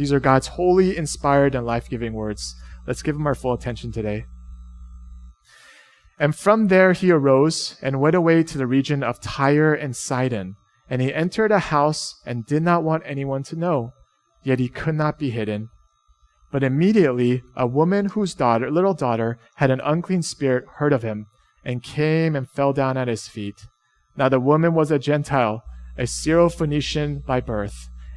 These are God's holy, inspired, and life giving words. Let's give them our full attention today. And from there he arose and went away to the region of Tyre and Sidon. And he entered a house and did not want anyone to know, yet he could not be hidden. But immediately a woman whose daughter, little daughter had an unclean spirit heard of him and came and fell down at his feet. Now the woman was a Gentile, a Syrophoenician by birth,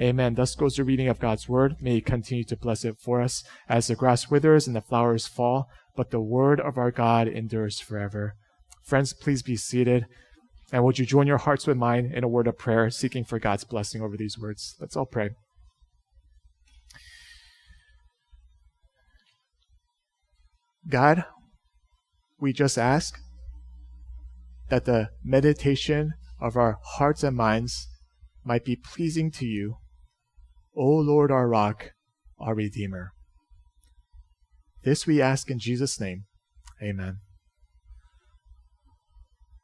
Amen. Thus goes the reading of God's word. May He continue to bless it for us as the grass withers and the flowers fall, but the word of our God endures forever. Friends, please be seated. And would you join your hearts with mine in a word of prayer, seeking for God's blessing over these words? Let's all pray. God, we just ask that the meditation of our hearts and minds might be pleasing to you, O Lord, our rock, our Redeemer. This we ask in Jesus' name. Amen.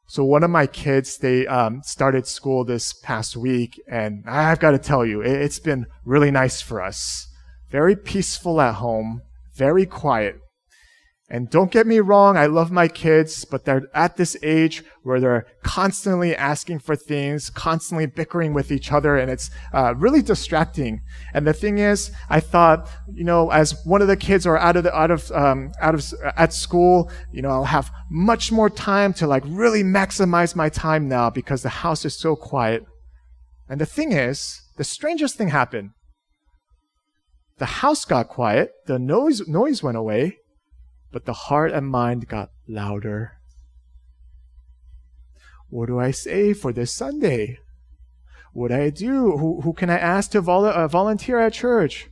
So one of my kids, they um, started school this past week, and I've got to tell you, it, it's been really nice for us. Very peaceful at home, very quiet. And don't get me wrong, I love my kids, but they're at this age where they're constantly asking for things, constantly bickering with each other, and it's uh, really distracting. And the thing is, I thought, you know, as one of the kids are out of the, out of um, out of at school, you know, I'll have much more time to like really maximize my time now because the house is so quiet. And the thing is, the strangest thing happened. The house got quiet, the noise noise went away but the heart and mind got louder. What do I say for this Sunday? What do I do? Who, who can I ask to vol- uh, volunteer at church?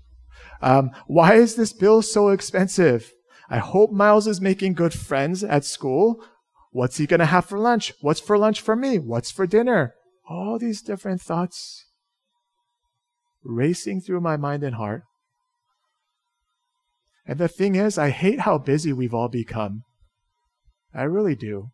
Um, why is this bill so expensive? I hope Miles is making good friends at school. What's he going to have for lunch? What's for lunch for me? What's for dinner? All these different thoughts racing through my mind and heart. And the thing is, I hate how busy we've all become. I really do.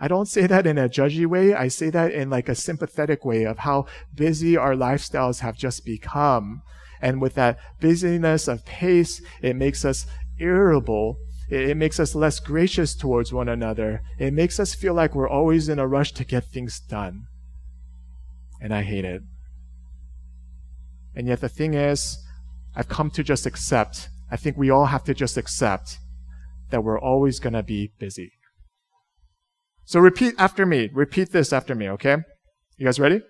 I don't say that in a judgy way. I say that in like a sympathetic way of how busy our lifestyles have just become. And with that busyness of pace, it makes us irritable. It, makes us less gracious towards one another. It makes us feel like we're always in a rush to get things done. And I hate it. And yet the thing is, I've come to just accept, I think we all have to just accept that we're always going to be busy. So repeat after me. Repeat this after me, okay? You guys ready?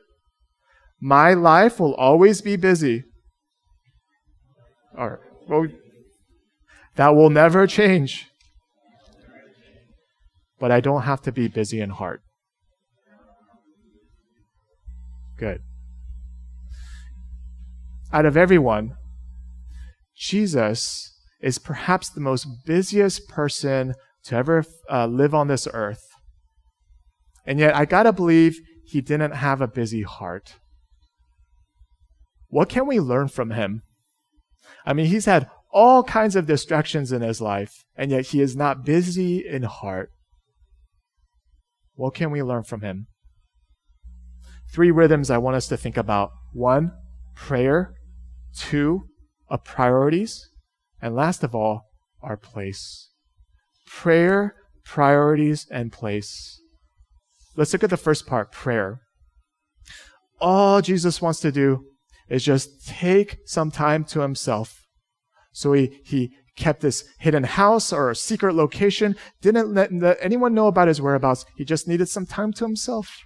My life will always be busy. All right. Well, that will never change. But I don't have to be busy in heart. Good. Out of everyone, Jesus is perhaps the most busiest person to ever uh, live on this earth. And yet, I gotta believe he didn't have a busy heart. What can we learn from him? I mean, he's had all kinds of distractions in his life, and yet he is not busy in heart. What can we learn from him? Three rhythms I want us to think about. One, prayer. Two, of priorities, and last of all, our place. Prayer, priorities, and place. Let's look at the first part prayer. All Jesus wants to do is just take some time to himself. So he, he kept this hidden house or a secret location, didn't let, let anyone know about his whereabouts. He just needed some time to himself.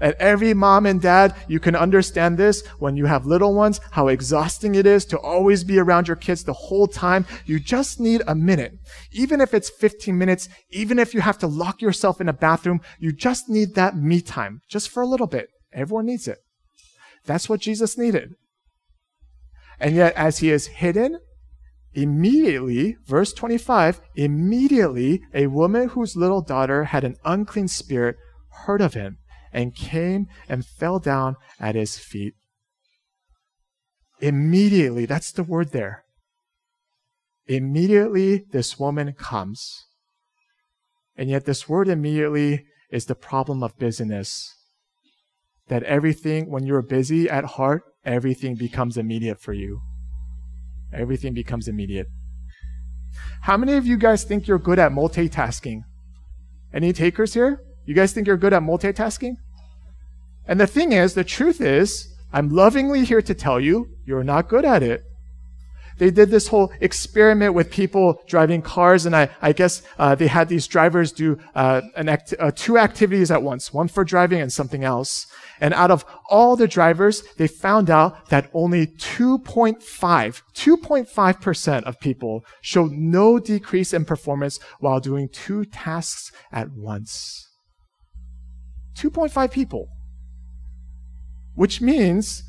And every mom and dad, you can understand this when you have little ones, how exhausting it is to always be around your kids the whole time. You just need a minute. Even if it's 15 minutes, even if you have to lock yourself in a bathroom, you just need that me time, just for a little bit. Everyone needs it. That's what Jesus needed. And yet, as he is hidden, immediately, verse 25, immediately a woman whose little daughter had an unclean spirit heard of him and came and fell down at his feet. Immediately, that's the word there. Immediately, this woman comes. And yet, this word immediately is the problem of busyness. That everything, when you're busy at heart, everything becomes immediate for you. Everything becomes immediate. How many of you guys think you're good at multitasking? Any takers here? You guys think you're good at multitasking? And the thing is, the truth is, I'm lovingly here to tell you, you're not good at it. They did this whole experiment with people driving cars, and I, I guess uh, they had these drivers do uh, act- uh, two activities at once, one for driving and something else. And out of all the drivers, they found out that only 2.5, 2.5% of people showed no decrease in performance while doing two tasks at once. 2.5 people. Which means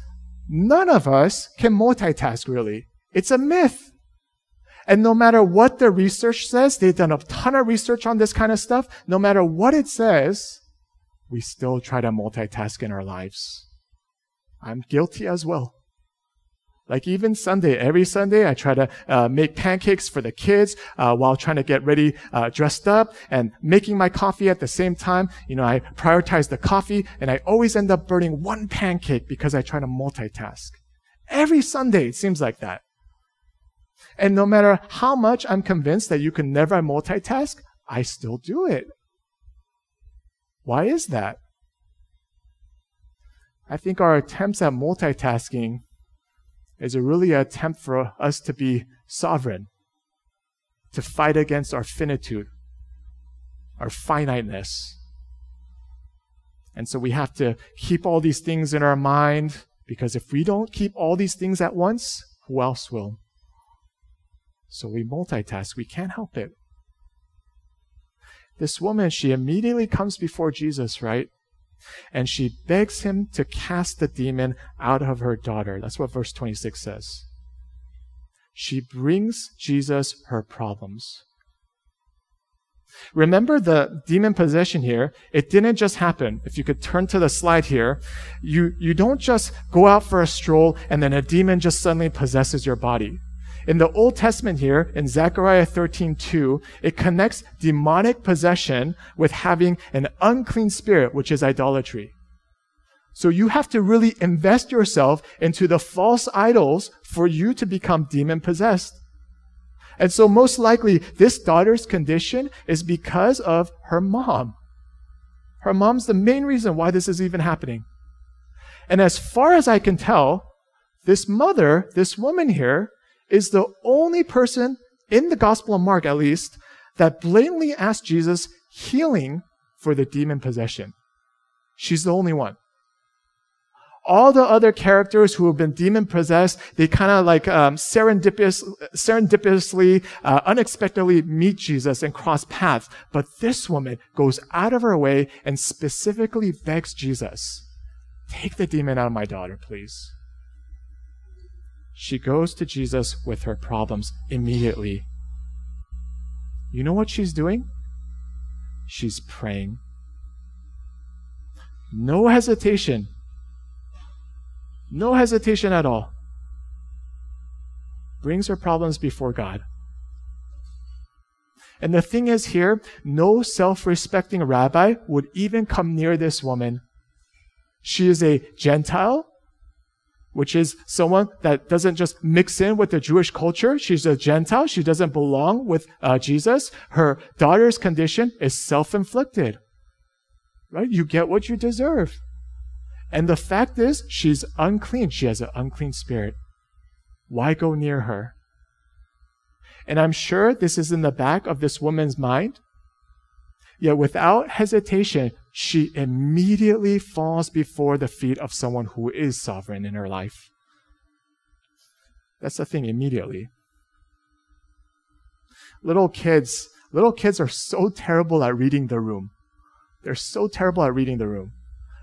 none of us can multitask really. It's a myth. And no matter what the research says, they've done a ton of research on this kind of stuff. No matter what it says, we still try to multitask in our lives. I'm guilty as well. Like even Sunday, every Sunday, I try to uh, make pancakes for the kids uh, while trying to get ready, uh, dressed up, and making my coffee at the same time. You know, I prioritize the coffee, and I always end up burning one pancake because I try to multitask. Every Sunday, it seems like that. And no matter how much I'm convinced that you can never multitask, I still do it. Why is that? I think our attempts at multitasking is a really an attempt for us to be sovereign, to fight against our finitude, our finiteness. And so we have to keep all these things in our mind because if we don't keep all these things at once, who else will? So we multitask. We can't help it. This woman, she immediately comes before Jesus, right? And she begs him to cast the demon out of her daughter. That's what verse 26 says. She brings Jesus her problems. Remember the demon possession here. It didn't just happen. If you could turn to the slide here, you, you don't just go out for a stroll and then a demon just suddenly possesses your body. In the Old Testament here, in Zechariah 13:2, it connects demonic possession with having an unclean spirit, which is idolatry. So you have to really invest yourself into the false idols for you to become demon possessed. And so most likely this daughter's condition is because of her mom. Her mom's the main reason why this is even happening. And as far as I can tell, this mother, this woman here, is the only person in the Gospel of Mark, at least, that blatantly asked Jesus healing for the demon possession. She's the only one. All the other characters who have been demon possessed, they kind of like um, serendipitous, serendipitously, uh, unexpectedly meet Jesus and cross paths. But this woman goes out of her way and specifically begs Jesus, take the demon out of my daughter, please. She goes to Jesus with her problems immediately. You know what she's doing? She's praying. No hesitation. No hesitation at all. Brings her problems before God. And the thing is here, no self respecting rabbi would even come near this woman. She is a Gentile which is someone that doesn't just mix in with the Jewish culture. She's a Gentile. She doesn't belong with uh, Jesus. Her daughter's condition is self-inflicted. Right? You get what you deserve. And the fact is, she's unclean. She has an unclean spirit. Why go near her? And I'm sure this is in the back of this woman's mind. Yet without hesitation, she immediately falls before the feet of someone who is sovereign in her life. That's the thing, immediately. Little kids, little kids are so terrible at reading the room. They're so terrible at reading the room.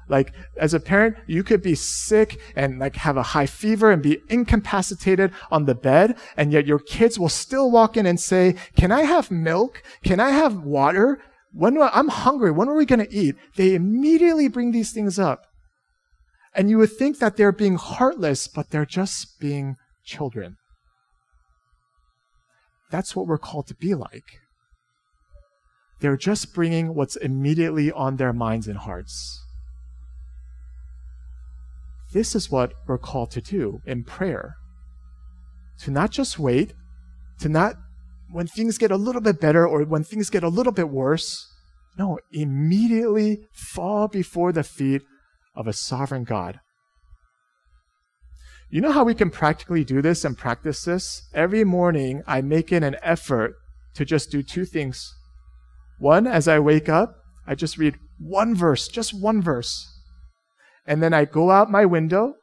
Like, as a parent, you could be sick and like have a high fever and be incapacitated on the bed, and yet your kids will still walk in and say, Can I have milk? Can I have water? When I'm hungry, when are we going to eat? They immediately bring these things up. And you would think that they're being heartless, but they're just being children. That's what we're called to be like. They're just bringing what's immediately on their minds and hearts. This is what we're called to do in prayer. To not just wait, to not, when things get a little bit better or when things get a little bit worse, no, immediately fall before the feet of a sovereign God. You know how we can practically do this and practice this? Every morning, I make it an effort to just do two things. One, as I wake up, I just read one verse, just one verse. And then I go out my window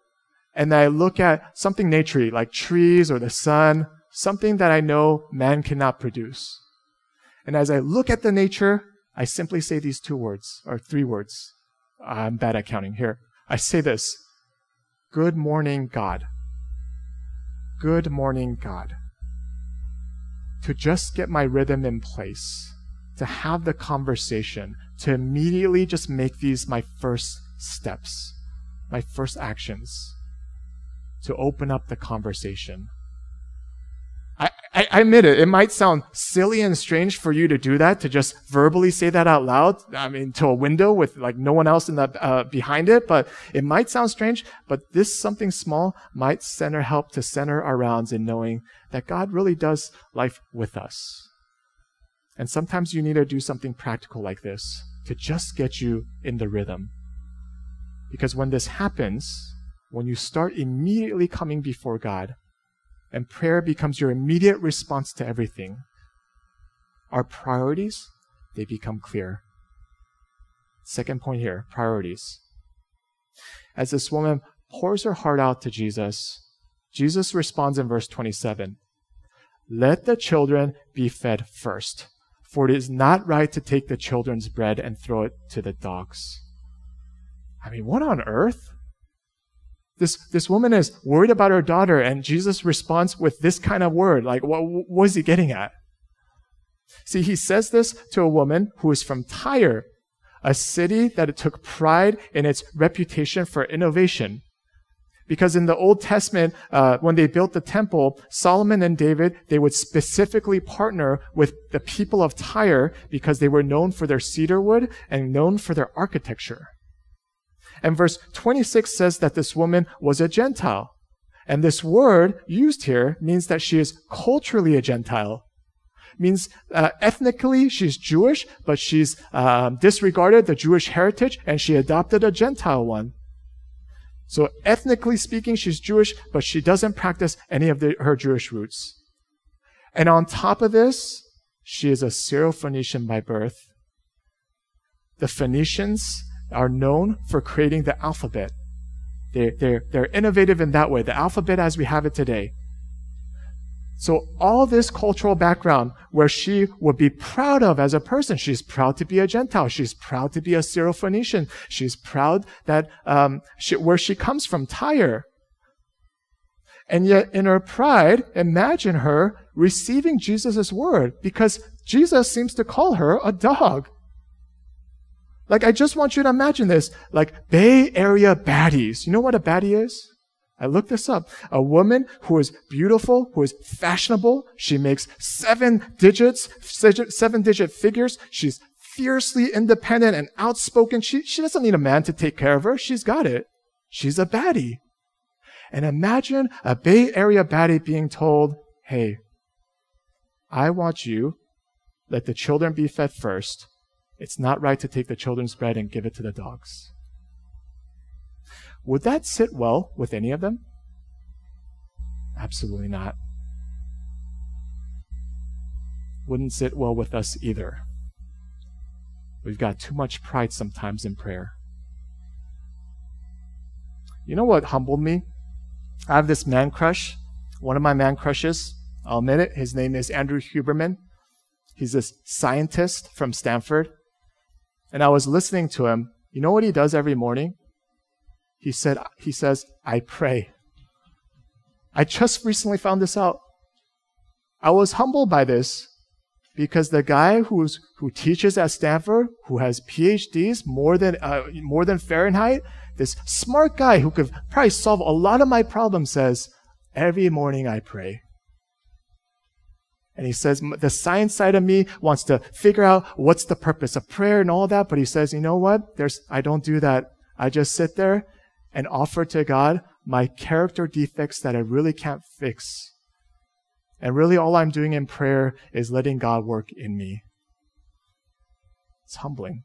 and I look at something naturey, like trees or the sun, something that I know man cannot produce. And as I look at the nature, I simply say these two words, or three words. I'm bad at counting here. I say this Good morning, God. Good morning, God. To just get my rhythm in place, to have the conversation, to immediately just make these my first steps, my first actions, to open up the conversation. I, admit it, it might sound silly and strange for you to do that, to just verbally say that out loud, I mean, to a window with like no one else in the, uh, behind it, but it might sound strange, but this something small might center, help to center our rounds in knowing that God really does life with us. And sometimes you need to do something practical like this to just get you in the rhythm. Because when this happens, when you start immediately coming before God, and prayer becomes your immediate response to everything. Our priorities, they become clear. Second point here priorities. As this woman pours her heart out to Jesus, Jesus responds in verse 27 Let the children be fed first, for it is not right to take the children's bread and throw it to the dogs. I mean, what on earth? This, this woman is worried about her daughter, and Jesus responds with this kind of word. Like, what, what is he getting at? See, he says this to a woman who is from Tyre, a city that took pride in its reputation for innovation. Because in the Old Testament, uh, when they built the temple, Solomon and David, they would specifically partner with the people of Tyre because they were known for their cedar wood and known for their architecture. And verse 26 says that this woman was a Gentile. And this word used here means that she is culturally a Gentile. Means uh, ethnically she's Jewish, but she's um, disregarded the Jewish heritage and she adopted a Gentile one. So ethnically speaking, she's Jewish, but she doesn't practice any of the, her Jewish roots. And on top of this, she is a Syro-Phoenician by birth. The Phoenicians are known for creating the alphabet. They're, they're, they're innovative in that way, the alphabet as we have it today. So all this cultural background where she would be proud of as a person, she's proud to be a Gentile. She's proud to be a Syrophoenician. She's proud that um, she, where she comes from, Tyre. And yet, in her pride, imagine her receiving Jesus' word because Jesus seems to call her a dog. Like, I just want you to imagine this. Like, Bay Area baddies. You know what a baddie is? I looked this up. A woman who is beautiful, who is fashionable. She makes seven digits, seven digit figures. She's fiercely independent and outspoken. She, she doesn't need a man to take care of her. She's got it. She's a baddie. And imagine a Bay Area baddie being told, hey, I want you, let the children be fed first, it's not right to take the children's bread and give it to the dogs. Would that sit well with any of them? Absolutely not. Wouldn't sit well with us either. We've got too much pride sometimes in prayer. You know what humbled me? I have this man crush. One of my man crushes, I'll admit it, his name is Andrew Huberman. He's this scientist from Stanford. And I was listening to him You know what he does every morning? He said he says, "I pray." I just recently found this out. I was humbled by this because the guy who's who teaches at Stanford, who has PhDs more than uh, more than Fahrenheit, this smart guy who could probably solve a lot of my problems, says every morning I pray. And he says the science side of me wants to figure out what's the purpose of prayer and all that, but he says, you know what? There's I don't do that. I just sit there and offer to God my character defects that I really can't fix and really, all I'm doing in prayer is letting God work in me. It's humbling.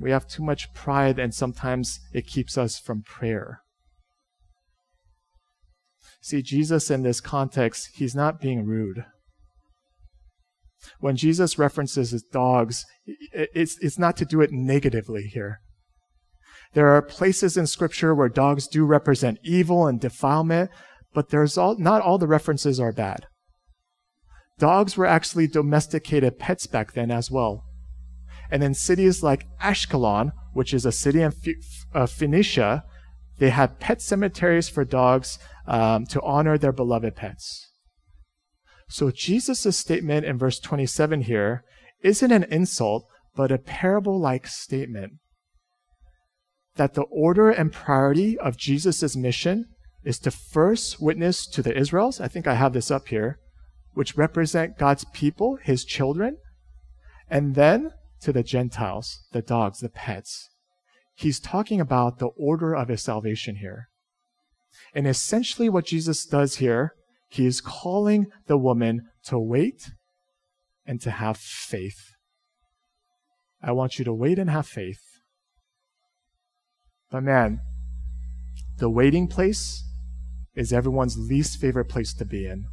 We have too much pride, and sometimes it keeps us from prayer. See, Jesus in this context, he's not being rude. When Jesus references his dogs, it's, it's not to do it negatively here. There are places in Scripture where dogs do represent evil and defilement, but there's all, not all the references are bad. Dogs were actually domesticated pets back then as well. And in cities like Ashkelon, which is a city in uh, Phoenicia, they had pet cemeteries for dogs um, to honor their beloved pets. So Jesus' statement in verse 27 here isn't an insult, but a parable like statement. That the order and priority of Jesus' mission is to first witness to the Israels. I think I have this up here, which represent God's people, his children, and then to the Gentiles, the dogs, the pets. He's talking about the order of his salvation here. And essentially, what Jesus does here, he is calling the woman to wait and to have faith. I want you to wait and have faith. But man, the waiting place is everyone's least favorite place to be in.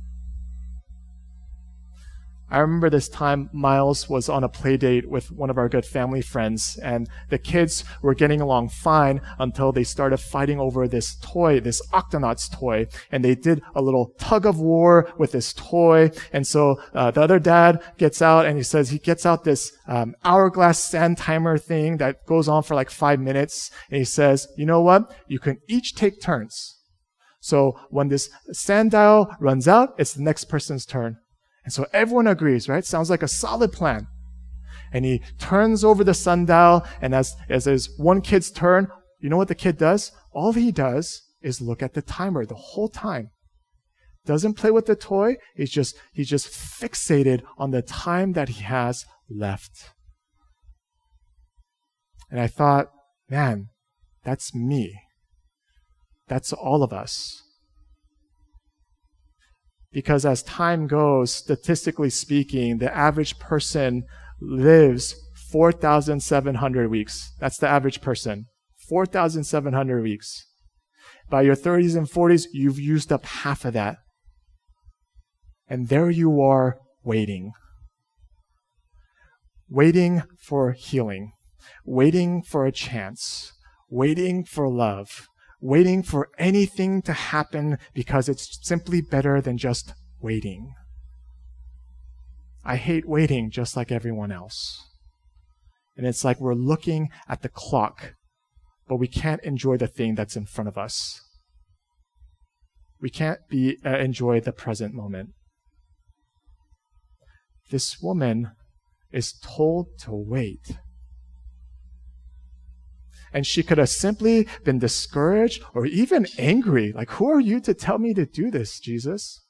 I remember this time Miles was on a play date with one of our good family friends, and the kids were getting along fine until they started fighting over this toy, this Octonauts toy, and they did a little tug of war with this toy. And so uh, the other dad gets out and he says he gets out this um, hourglass sand timer thing that goes on for like five minutes, and he says, "You know what? You can each take turns." So when this sand dial runs out, it's the next person's turn. And so everyone agrees, right? Sounds like a solid plan. And he turns over the sundial, and as, as his one kid's turn, you know what the kid does? All he does is look at the timer the whole time. Doesn't play with the toy, he's just he's just fixated on the time that he has left. And I thought, man, that's me. That's all of us. Because as time goes, statistically speaking, the average person lives 4,700 weeks. That's the average person. 4,700 weeks. By your 30s and 40s, you've used up half of that. And there you are waiting. Waiting for healing. Waiting for a chance. Waiting for love waiting for anything to happen because it's simply better than just waiting. I hate waiting just like everyone else. And it's like we're looking at the clock, but we can't enjoy the thing that's in front of us. We can't be, uh, enjoy the present moment. This woman is told to wait and she could have simply been discouraged or even angry. Like, who are you to tell me to do this, Jesus?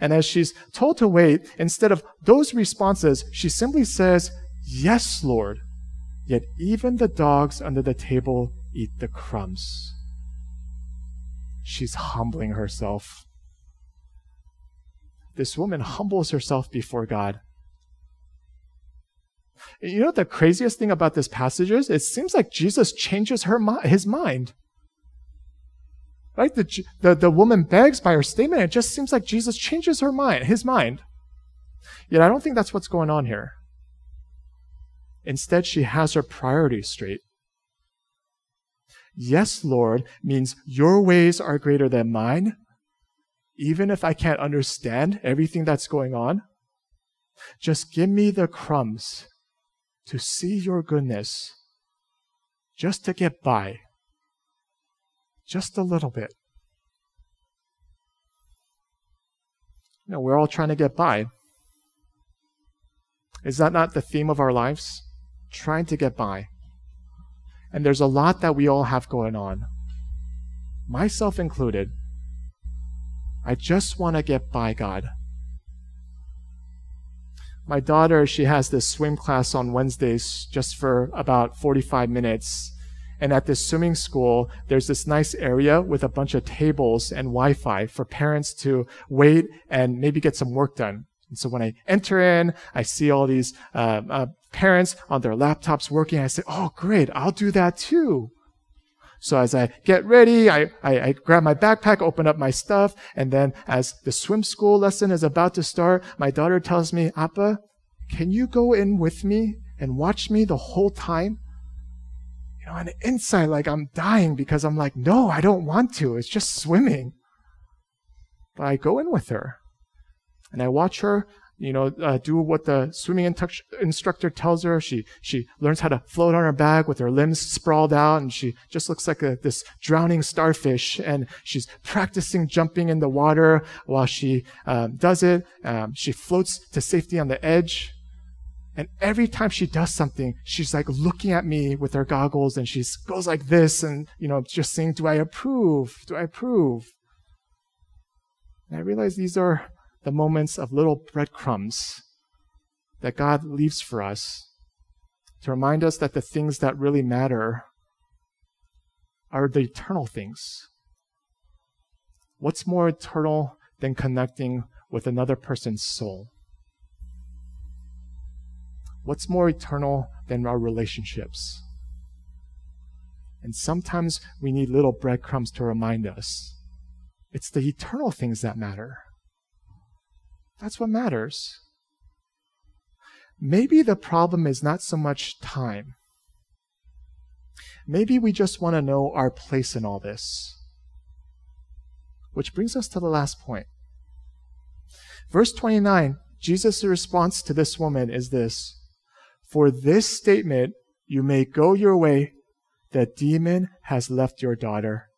And as she's told to wait, instead of those responses, she simply says, Yes, Lord. Yet even the dogs under the table eat the crumbs. She's humbling herself. This woman humbles herself before God you know the craziest thing about this passage is? It seems like Jesus changes her his mind. Right? The, the, the woman begs by her statement. It just seems like Jesus changes her mind, his mind. Yet I don't think that's what's going on here. Instead, she has her priorities straight. Yes, Lord means your ways are greater than mine, even if I can't understand everything that's going on. Just give me the crumbs to see your goodness just to get by. Just a little bit. You know, we're all trying to get by. Is that not the theme of our lives? Trying to get by. And there's a lot that we all have going on, myself included. I just want to get by, God. My daughter, she has this swim class on Wednesdays just for about 45 minutes. And at this swimming school, there's this nice area with a bunch of tables and Wi Fi for parents to wait and maybe get some work done. And so when I enter in, I see all these uh, uh, parents on their laptops working. I say, Oh, great, I'll do that too. So as I get ready, I, I, I, grab my backpack, open up my stuff, and then as the swim school lesson is about to start, my daughter tells me, Appa, can you go in with me and watch me the whole time? You know, on the inside, like I'm dying because I'm like, no, I don't want to. It's just swimming. But I go in with her and I watch her you know, uh, do what the swimming instructor tells her. She, she learns how to float on her back with her limbs sprawled out and she just looks like a, this drowning starfish and she's practicing jumping in the water while she um, does it. Um, she floats to safety on the edge. And every time she does something, she's like looking at me with her goggles and she goes like this and, you know, just saying, do I approve? Do I approve? And I realize these are the moments of little breadcrumbs that God leaves for us to remind us that the things that really matter are the eternal things. What's more eternal than connecting with another person's soul? What's more eternal than our relationships? And sometimes we need little breadcrumbs to remind us it's the eternal things that matter. That's what matters. Maybe the problem is not so much time. Maybe we just want to know our place in all this. Which brings us to the last point. Verse 29, Jesus' response to this woman is this For this statement, you may go your way, the demon has left your daughter.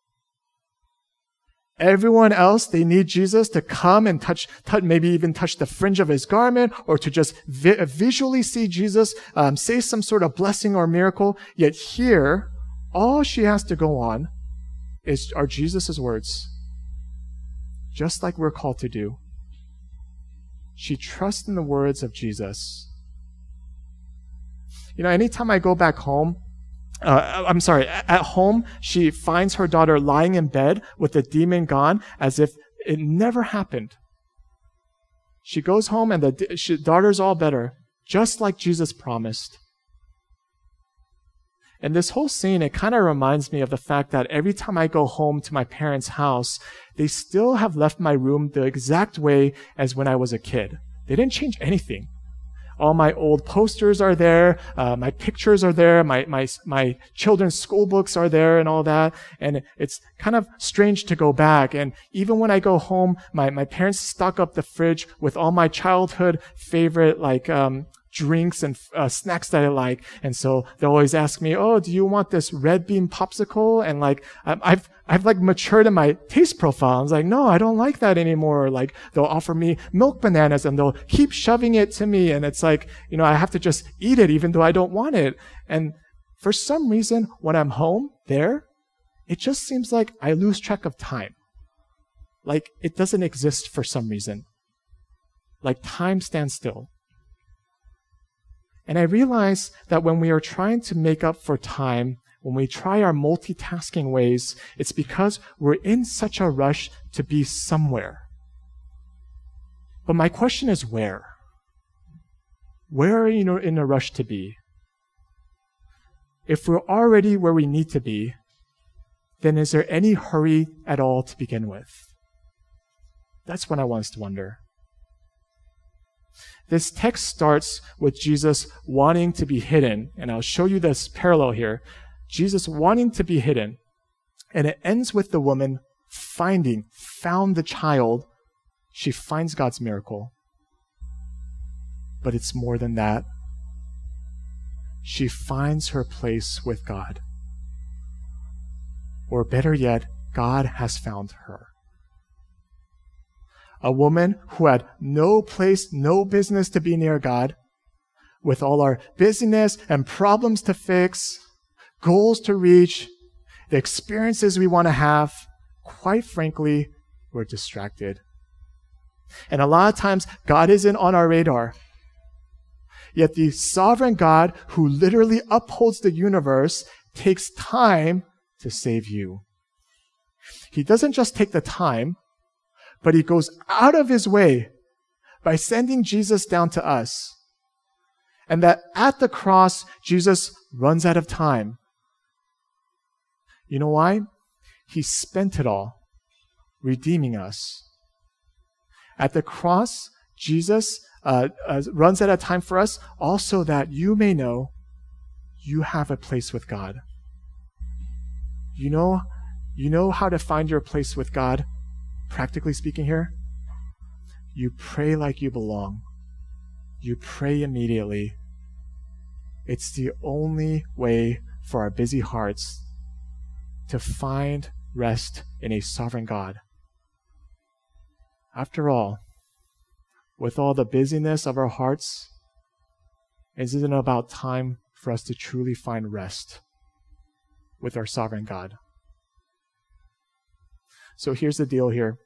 Everyone else, they need Jesus to come and touch, touch maybe even touch the fringe of his garment or to just vi- visually see Jesus um, say some sort of blessing or miracle. Yet here, all she has to go on is are Jesus' words, just like we're called to do. She trusts in the words of Jesus. You know, anytime I go back home, uh, I'm sorry, at home, she finds her daughter lying in bed with the demon gone as if it never happened. She goes home and the she, daughter's all better, just like Jesus promised. And this whole scene, it kind of reminds me of the fact that every time I go home to my parents' house, they still have left my room the exact way as when I was a kid. They didn't change anything. All my old posters are there. Uh, my pictures are there. My, my, my children's school books are there and all that. And it's kind of strange to go back. And even when I go home, my, my parents stock up the fridge with all my childhood favorite, like, um, drinks and uh, snacks that I like. And so they'll always ask me, "Oh, do you want this red bean popsicle?" And like I've I've like matured in my taste profile. I was like, "No, I don't like that anymore." Like they'll offer me milk bananas and they'll keep shoving it to me, and it's like you know I have to just eat it even though I don't want it. And for some reason, when I'm home there, it just seems like I lose track of time. Like it doesn't exist for some reason. Like time stands still. And I realize that when we are trying to make up for time, when we try our multitasking ways, it's because we're in such a rush to be somewhere. But my question is where? Where are you in a rush to be? If we're already where we need to be, then is there any hurry at all to begin with? That's what I want us to wonder. This text starts with Jesus wanting to be hidden, and I'll show you this parallel here. Jesus wanting to be hidden, and it ends with the woman finding, found the child. She finds God's miracle. But it's more than that. she finds her place with God. Or better yet, God has found her. A woman who had no place, no business to be near God, with all our busyness and problems to fix, goals to reach, the experiences we want to have, quite frankly, we're distracted. And a lot of times, God isn't on our radar. Yet the sovereign God who literally upholds the universe takes time to save you. He doesn't just take the time, but he goes out of his way by sending Jesus down to us. And that at the cross, Jesus runs out of time. You know why? He spent it all redeeming us. At the cross, Jesus uh, uh, runs out of time for us also that you may know you have a place with God. You know, you know how to find your place with God, practically speaking here? You pray like you belong. You pray immediately. It's the only way for our busy hearts to find rest in a sovereign God. After all, with all the busyness of our hearts, isn't it about time for us to truly find rest with our sovereign God? So here's the deal here.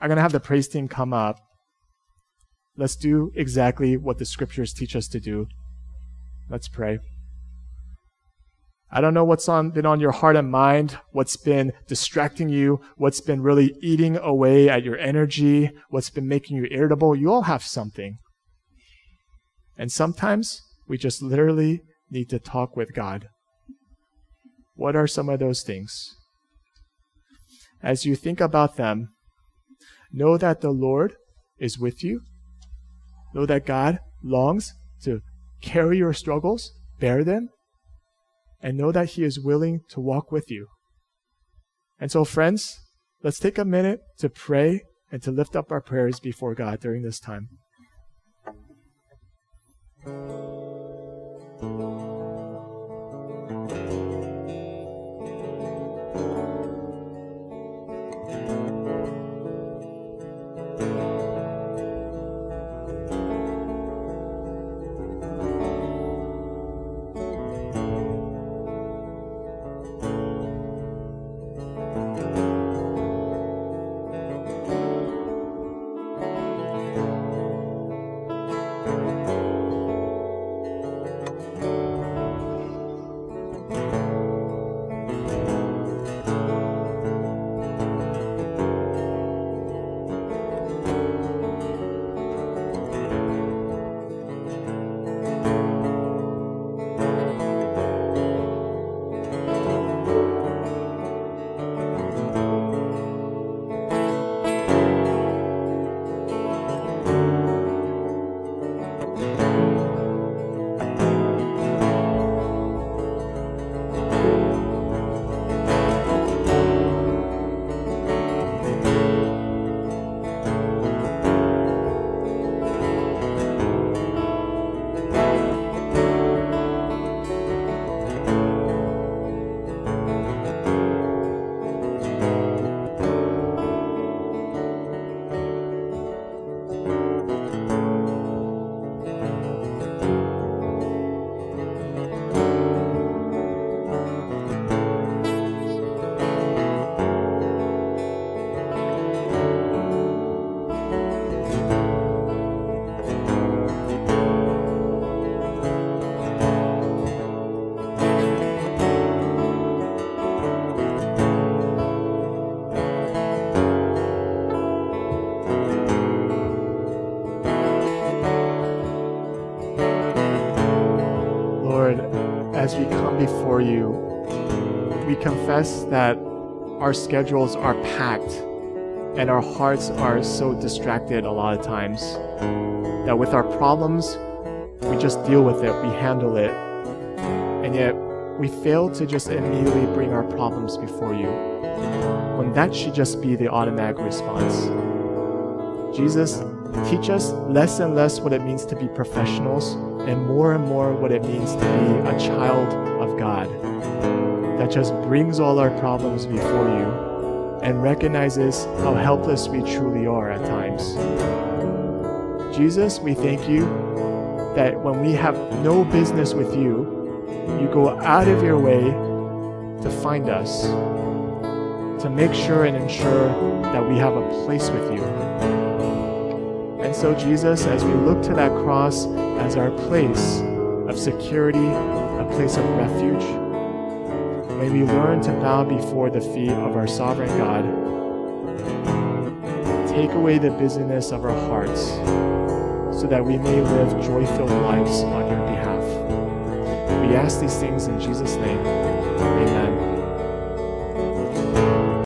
I'm going to have the praise team come up. Let's do exactly what the scriptures teach us to do. Let's pray. I don't know what's on, been on your heart and mind, what's been distracting you, what's been really eating away at your energy, what's been making you irritable. You all have something. And sometimes we just literally need to talk with God. What are some of those things? As you think about them, know that the Lord is with you. Know that God longs to carry your struggles, bear them, and know that He is willing to walk with you. And so, friends, let's take a minute to pray and to lift up our prayers before God during this time. That our schedules are packed and our hearts are so distracted a lot of times that with our problems, we just deal with it, we handle it, and yet we fail to just immediately bring our problems before you when that should just be the automatic response. Jesus, teach us less and less what it means to be professionals and more and more what it means to be a child of God that just brings all our problems before you and recognizes how helpless we truly are at times. Jesus, we thank you that when we have no business with you, you go out of your way to find us, to make sure and ensure that we have a place with you. And so, Jesus, as we look to that cross as our place of security, a place of refuge, may we learn to bow before the feet of our sovereign God. Take away the busyness of our hearts so that we may live joy filled lives on your behalf. We ask these things in Jesus' name. Amen.